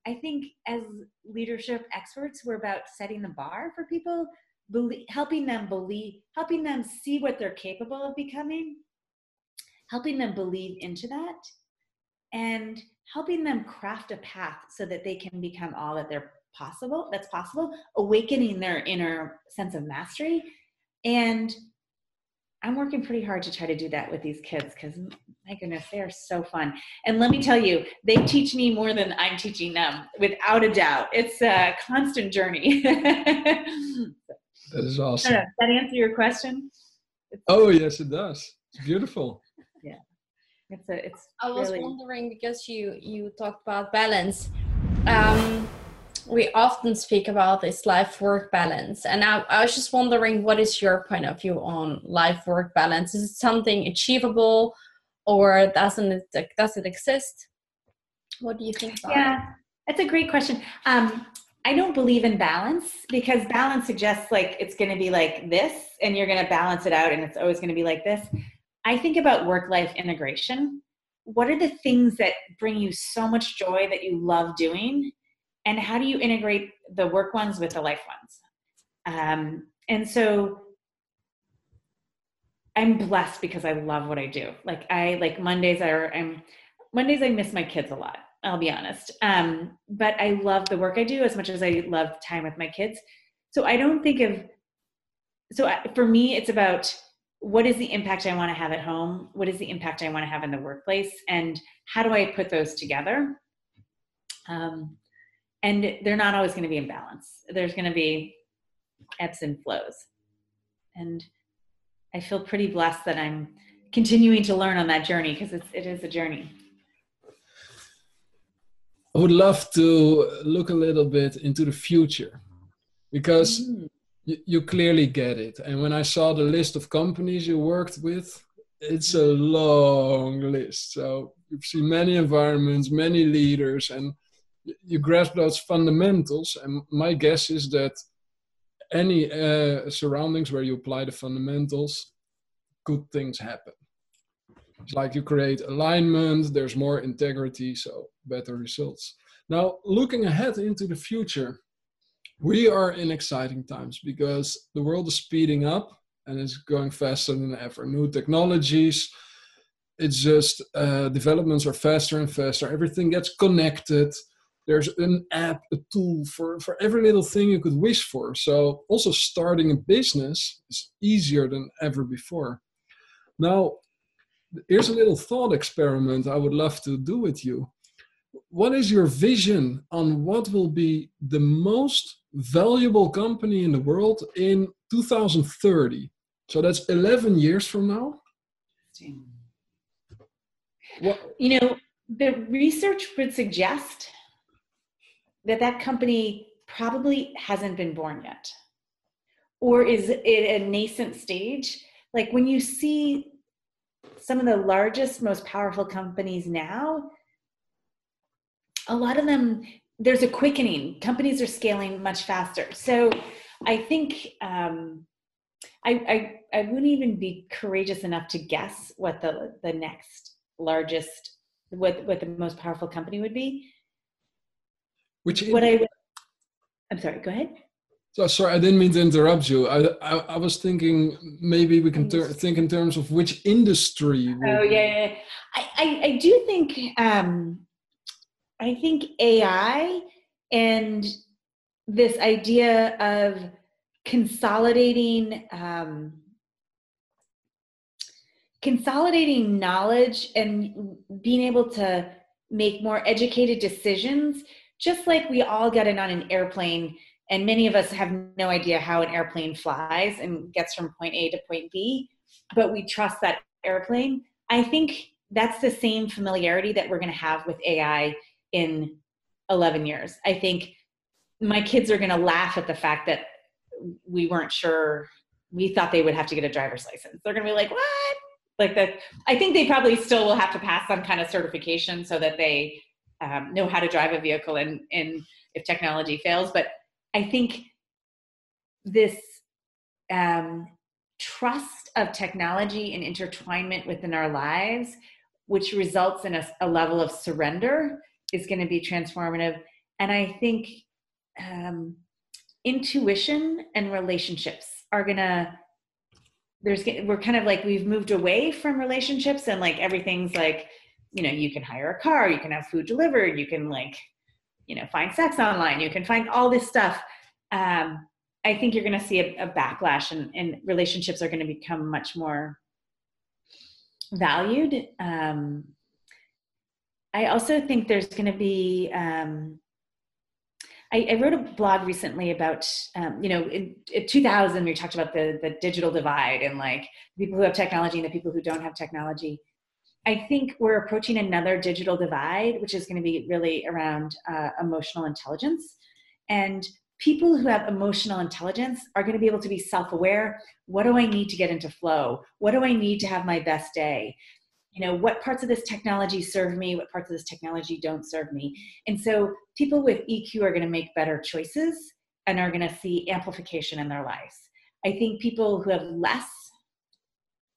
i think as leadership experts we're about setting the bar for people believe, helping them believe, helping them see what they're capable of becoming, helping them believe into that, and helping them craft a path so that they can become all that they're possible that's possible awakening their inner sense of mastery and i'm working pretty hard to try to do that with these kids because my goodness they are so fun and let me tell you they teach me more than i'm teaching them without a doubt it's a constant journey That is awesome. Does that answer your question? oh yes, it does. It's beautiful. Yeah, it's a. It's. I was really... wondering because you you talked about balance. Um, we often speak about this life work balance, and I, I was just wondering, what is your point of view on life work balance? Is it something achievable, or doesn't it does it exist? What do you think? yeah, it? that's a great question. Um, I don't believe in balance because balance suggests like it's going to be like this and you're going to balance it out and it's always going to be like this. I think about work life integration. What are the things that bring you so much joy that you love doing? And how do you integrate the work ones with the life ones? Um, and so I'm blessed because I love what I do. Like I like Mondays are I'm Mondays I miss my kids a lot. I'll be honest. Um, but I love the work I do as much as I love time with my kids. So I don't think of, so for me, it's about what is the impact I want to have at home? What is the impact I want to have in the workplace? And how do I put those together? Um, and they're not always going to be in balance. There's going to be ebbs and flows. And I feel pretty blessed that I'm continuing to learn on that journey because it is a journey. I would love to look a little bit into the future because mm. You, you clearly get it. And when I saw the list of companies you worked with, it's a long list. So you've seen many environments, many leaders, and you grasp those fundamentals. And my guess is that any uh, surroundings where you apply the fundamentals, good things happen. It's like you create alignment, there's more integrity, so better results. Now, looking ahead into the future, we are in exciting times because the world is speeding up and it's going faster than ever. New technologies, it's just uh, developments are faster and faster. Everything gets connected. There's an app, a tool for, for every little thing you could wish for. So, also starting a business is easier than ever before. Now, here's a little thought experiment I would love to do with you. What is your vision on what will be the most valuable company in the world in 2030? So that's 11 years from now. What? You know, the research would suggest that that company probably hasn't been born yet or is at a nascent stage. Like when you see some of the largest, most powerful companies now, a lot of them, there's a quickening. Companies are scaling much faster. So I think um, I, I, I wouldn't even be courageous enough to guess what the, the next largest, what, what the most powerful company would be. Which what I, I'm sorry, go ahead. So sorry, I didn't mean to interrupt you. I I, I was thinking maybe we can ter- think in terms of which industry. Oh yeah, yeah. I, I, I do think um, I think AI and this idea of consolidating um, consolidating knowledge and being able to make more educated decisions, just like we all get in on an airplane and many of us have no idea how an airplane flies and gets from point A to point B, but we trust that airplane. I think that's the same familiarity that we're going to have with AI in 11 years. I think my kids are going to laugh at the fact that we weren't sure. We thought they would have to get a driver's license. They're going to be like, what? Like that. I think they probably still will have to pass some kind of certification so that they um, know how to drive a vehicle and, if technology fails. But I think this um, trust of technology and intertwinement within our lives, which results in a, a level of surrender, is going to be transformative. And I think um, intuition and relationships are going to there's we're kind of like we've moved away from relationships and like everything's like you know you can hire a car you can have food delivered you can like you know find sex online you can find all this stuff um, i think you're going to see a, a backlash and, and, relationships are going to become much more valued um, i also think there's going to be um, I, I, wrote a blog recently about um, you know in, in, 2000 we talked about the the digital divide and like people who have technology and the people who don't have technology I think we're approaching another digital divide, which is going to be really around uh, emotional intelligence. And people who have emotional intelligence are going to be able to be self aware. What do I need to get into flow? What do I need to have my best day? You know, what parts of this technology serve me? What parts of this technology don't serve me? And so people with EQ are going to make better choices and are going to see amplification in their lives. I think people who have less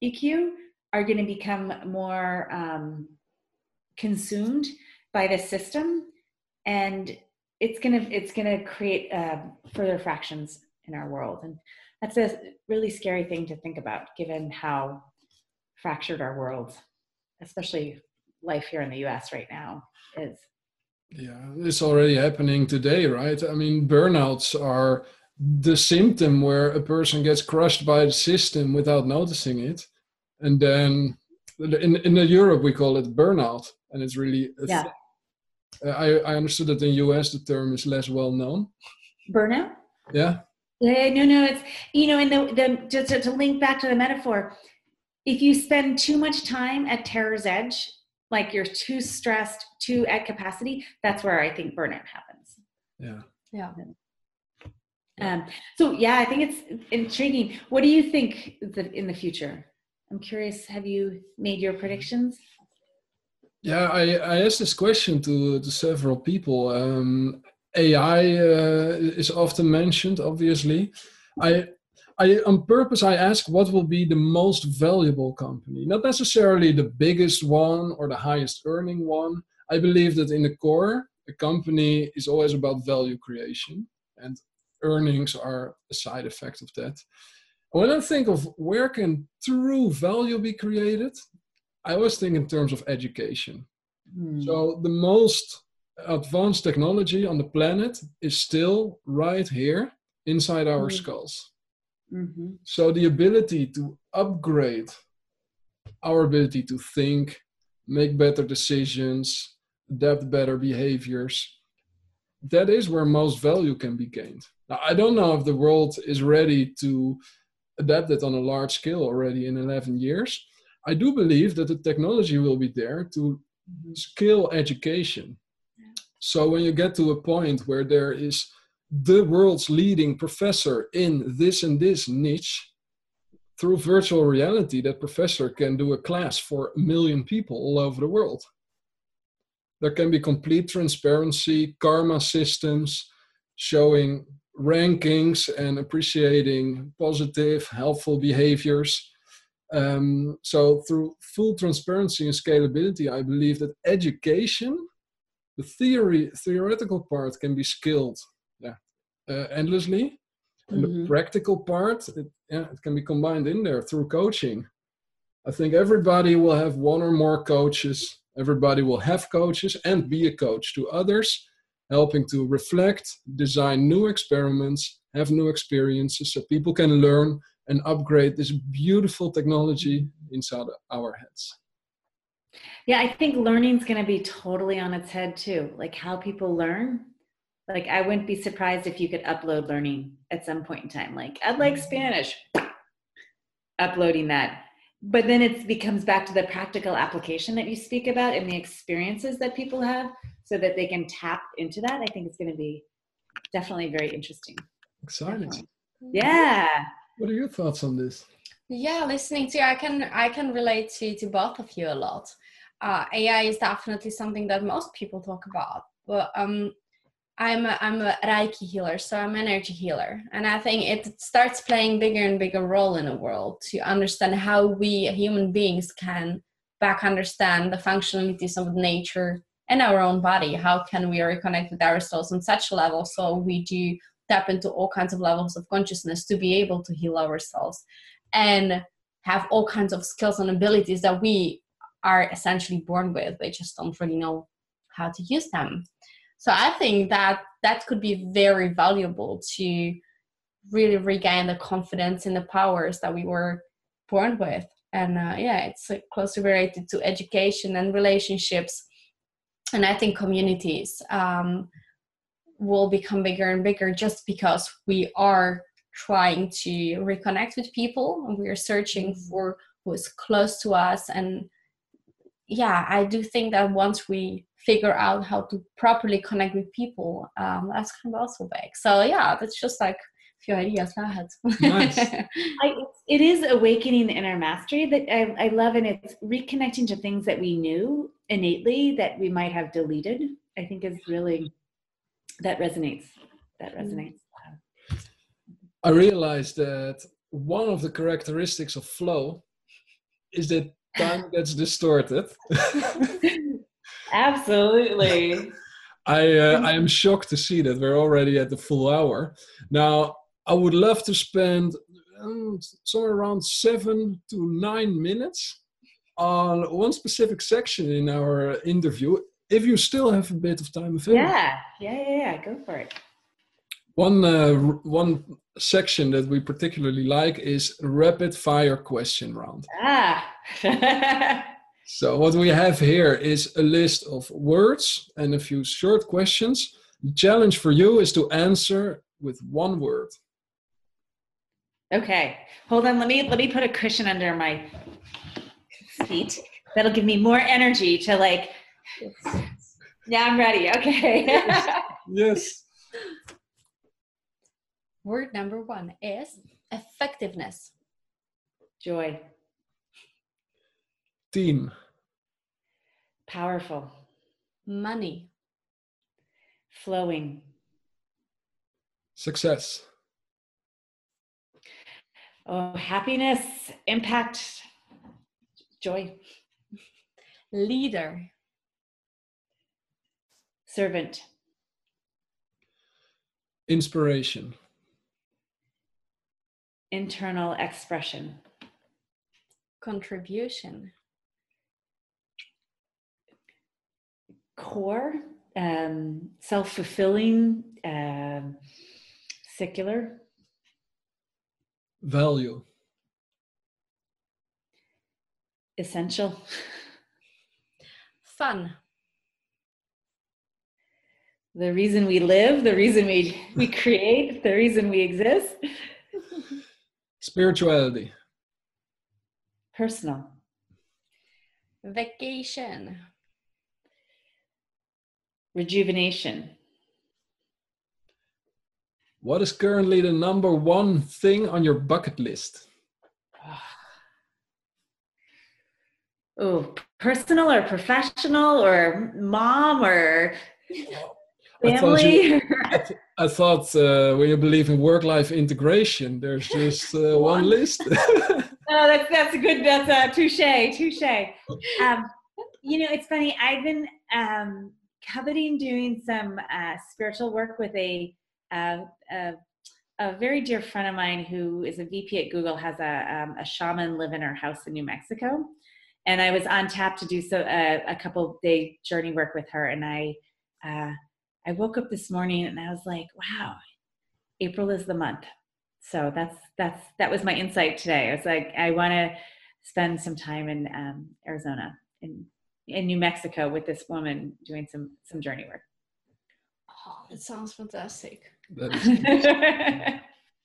EQ are going to become more um, consumed by the system and it's going to it's going to create uh, further fractions in our world and that's a really scary thing to think about given how fractured our world especially life here in the us right now is yeah it's already happening today right i mean burnouts are the symptom where a person gets crushed by the system without noticing it and then in in Europe we call it burnout, and it's really yeah. Uh, I I understood that in the US the term is less well known. Burnout. Yeah. Yeah, no, no, it's you know, and the the just to, to link back to the metaphor, if you spend too much time at terror's edge, like you're too stressed, too at capacity, that's where I think burnout happens. Yeah. Yeah. Um, so yeah, I think it's intriguing. What do you think in the future? I'm curious, have you made your predictions? Yeah, I, I asked this question to, to several people. Um, AI uh, is often mentioned, obviously. I, I, on purpose, I ask what will be the most valuable company, not necessarily the biggest one or the highest earning one. I believe that in the core, a company is always about value creation, and earnings are a side effect of that. When I think of where can true value be created, I always think in terms of education. Hmm. So the most advanced technology on the planet is still right here inside our mm. skulls. Mm-hmm. So the ability to upgrade our ability to think, make better decisions, adapt better behaviors, that is where most value can be gained. Now, I don't know if the world is ready to adapted on a large scale already in 11 years. I do believe that the technology will be there to scale education. So when you get to a point where there is the world's leading professor in this and this niche, through virtual reality, that professor can do a class for a million people all over the world. There can be complete transparency, karma systems showing rankings and appreciating positive, helpful behaviors. Um, so, through full transparency and scalability, I believe that education, the theory, theoretical part, can be uh, endlessly. And mm-hmm. the practical part, it, yeah, it can be combined in there through coaching. I think everybody will have one or more coaches. Everybody will have coaches and be a coach to others helping to reflect, design new experiments, have new experiences so people can learn and upgrade this beautiful technology inside our heads. Yeah, I think learning is going to be totally on its head too. Like how people learn. Like I wouldn't be surprised if you could upload learning at some point in time. Like I'd like Spanish. Uploading that. But then it becomes back to the practical application that you speak about and the experiences that people have so that they can tap into that, I think it's going to be definitely very interesting. Exciting. Definitely. Yeah. What are your thoughts on this? Yeah, listening to you, I can I can relate to to both of you a lot. Uh, AI is definitely something that most people talk about, but um, I'm a, I'm a Reiki healer, so I'm an energy healer, and I think it starts playing bigger and bigger role in the world to understand how we human beings can back understand the functionalities of nature and our own body. How can we reconnect with ourselves on such a level so we do tap into all kinds of levels of consciousness to be able to heal ourselves and have all kinds of skills and abilities that we are essentially born with. We just don't really know how to use them so i think that that could be very valuable to really regain the confidence in the powers that we were born with. And uh, yeah it's closely related to education and relationships. And i think communities um, will become bigger and bigger just because we are trying to reconnect with people. And we are searching mm-hmm. for who is close to us and yeah i do think that once we figure out how to properly connect with people um, that's kind of also big so yeah that's just like a few ideas ahead nice. I, it is awakening the inner mastery that I, I love and it's reconnecting to things that we knew innately that we might have deleted i think is really that resonates that mm. resonates I realized that one of the characteristics of flow is that time gets distorted. Absolutely. I uh, I am shocked to see that we're already at the full hour. Now I would love to spend um, somewhere around seven to nine minutes on one specific section in our interview. If you still have a bit of time available. Yeah, yeah, yeah, yeah. Go for it. One uh, one section that we particularly like is rapid fire question round. Ah. so what we have here is a list of words and a few short questions. The challenge for you is to answer with one word. Okay. Hold on, let me let me put a cushion under my feet. That'll give me more energy to like Yeah, I'm ready. Okay. yes. yes. Word number one is effectiveness. Joy. Team. Powerful. Money. Flowing. Success. Oh, happiness, impact, joy. Leader. Servant. Inspiration internal expression. Contribution. Core um, self-fulfilling um, secular. Value. Essential. Fun. The reason we live the reason we we create the reason we exist Spirituality. Personal. Vacation. Rejuvenation. What is currently the number one thing on your bucket list? Oh, personal or professional or mom or family? I thought, you, I, th- I thought uh, when you believe in work-life integration, there's just uh, one list. oh, that's that's a good. That's a touche, touche. Um, you know, it's funny. I've been um, coveting doing some uh, spiritual work with a, a, a very dear friend of mine who is a VP at Google. Has a um, a shaman live in her house in New Mexico, and I was on tap to do so uh, a couple day journey work with her, and I. I woke up this morning and I was like, wow, April is the month. So that's that's that was my insight today. I was like, I want to spend some time in um, Arizona in in New Mexico with this woman doing some some journey work. Oh, it sounds fantastic.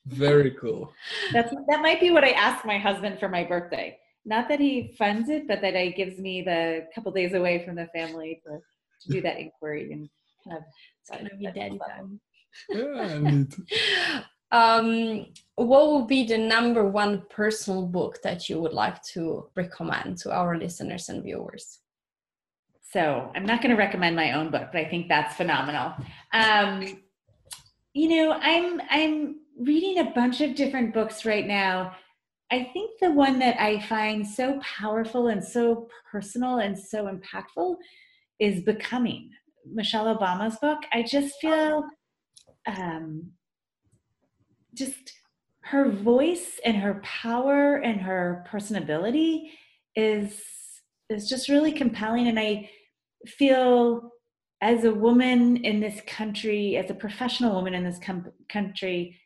very cool. That's that might be what I asked my husband for my birthday. Not that he funds it, but that he gives me the couple days away from the family to, to do that inquiry and kind of it's gonna be daddy time. Yeah, um, what would be the number one personal book that you would like to recommend to our listeners and viewers? So I'm not going to recommend my own book, but I think that's phenomenal. Um, you know, I'm I'm reading a bunch of different books right now. I think the one that I find so powerful and so personal and so impactful is Becoming, Michelle Obama's book. I just feel um, just her voice and her power and her personability is is just really compelling and i feel as a woman in this country as a professional woman in this com- country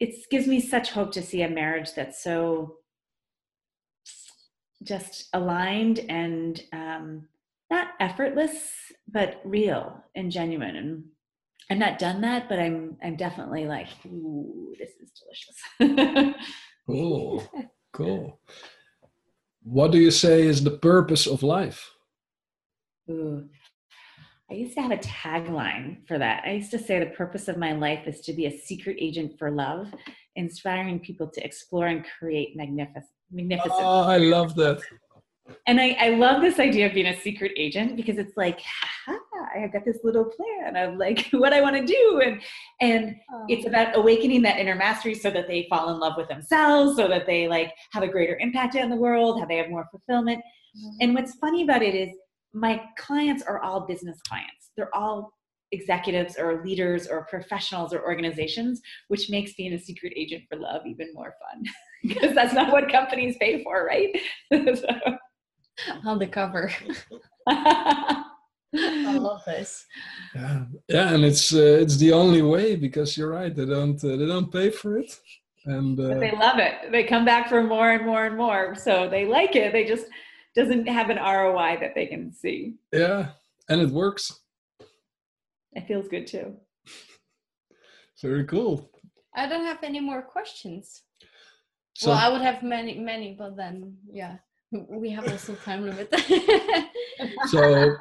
it gives me such hope to see a marriage that's so just aligned and um, not effortless but real and genuine and I've not done that, but I'm I'm definitely like, ooh, this is delicious. cool, cool. What do you say is the purpose of life? Ooh, I used to have a tagline for that. I used to say the purpose of my life is to be a secret agent for love, inspiring people to explore and create magnificent. Magnificent. Oh, ah, I love that. And I, I love this idea of being a secret agent because it's like, I've got this little plan of like what I want to do. And and oh. it's about awakening that inner mastery so that they fall in love with themselves, so that they like have a greater impact on the world, how they have more fulfillment. Mm-hmm. And what's funny about it is my clients are all business clients. They're all executives or leaders or professionals or organizations, which makes being a secret agent for love even more fun because that's not what companies pay for, right? so. On the cover. I love this. Yeah, yeah, and it's uh, it's the only way because you're right. They don't uh, they don't pay for it, and uh, they love it. They come back for more and more and more. So they like it. They just doesn't have an ROI that they can see. Yeah, and it works. It feels good too. Very cool. I don't have any more questions. So, well, I would have many, many, but then yeah, we have also time limit. so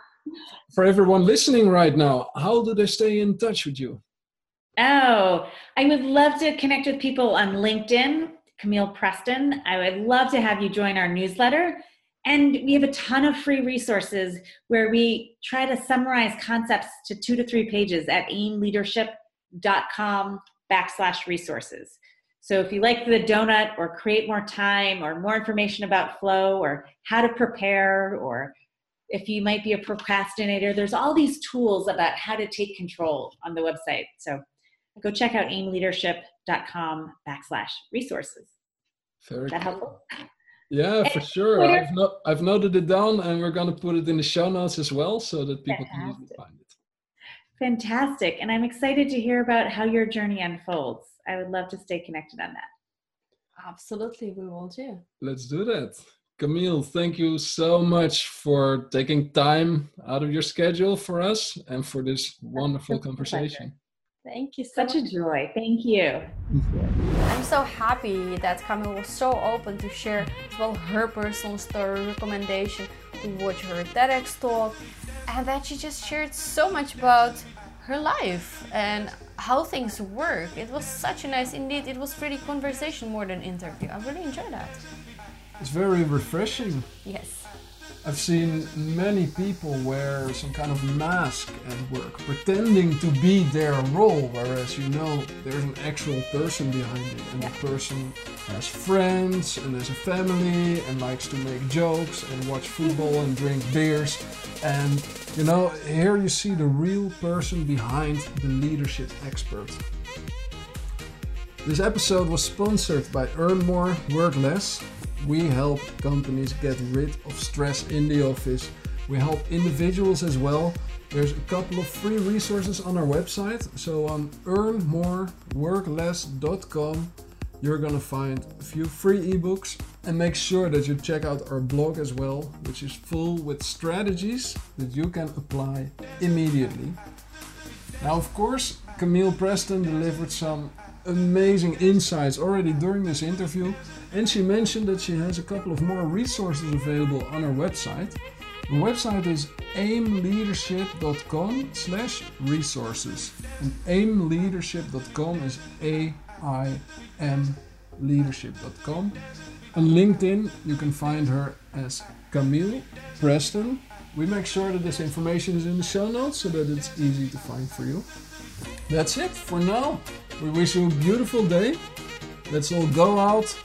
for everyone listening right now, how do they stay in touch with you? Oh, I would love to connect with people on LinkedIn, Camille Preston. I would love to have you join our newsletter. And we have a ton of free resources where we try to summarize concepts to two to three pages at aimleadership.com backslash resources. So if you like the donut or create more time or more information about flow or how to prepare or if you might be a procrastinator, there's all these tools about how to take control on the website. So go check out aimleadership.com backslash resources. Very Is that helpful? Yeah, for sure. I've, no, I've noted it down and we're going to put it in the show notes as well so that people Fantastic. can find it. Fantastic. And I'm excited to hear about how your journey unfolds. I would love to stay connected on that. Absolutely, we will too. Let's do that. Camille, thank you so much for taking time out of your schedule for us and for this wonderful conversation. Thank you. So Such much. a joy. Thank you. I'm so happy that Camille was so open to share as well her personal story, recommendation to watch her TEDx talk, and that she just shared so much about her life and how things work. It was such a nice, indeed, it was really conversation more than interview. I really enjoyed that. It's very refreshing. Yes. I've seen many people wear some kind of mask at work, pretending to be their role, whereas you know there's an actual person behind it, and yeah. the person has friends and has a family and likes to make jokes and watch football and drink beers. And you know, here you see the real person behind the leadership expert. This episode was sponsored by Earn More, Work Less, we help companies get rid of stress in the office. We help individuals as well. There's a couple of free resources on our website. So on earnmoreworkless.com, you're gonna find a few free ebooks and make sure that you check out our blog as well, which is full with strategies that you can apply immediately. Now, of course, Camille Preston delivered some amazing insights already during this interview, and she mentioned that she has a couple of more resources available on her website. The website is aimleadership.com slash resources. And aimleadership.com is A imleadership.com. On LinkedIn, you can find her as Camille Preston. We make sure that this information is in the show notes so that it's easy to find for you. That's it for now. We wish you a beautiful day. Let's all go out,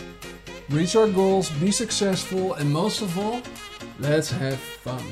reach our goals, be successful, and most of all, let's have fun.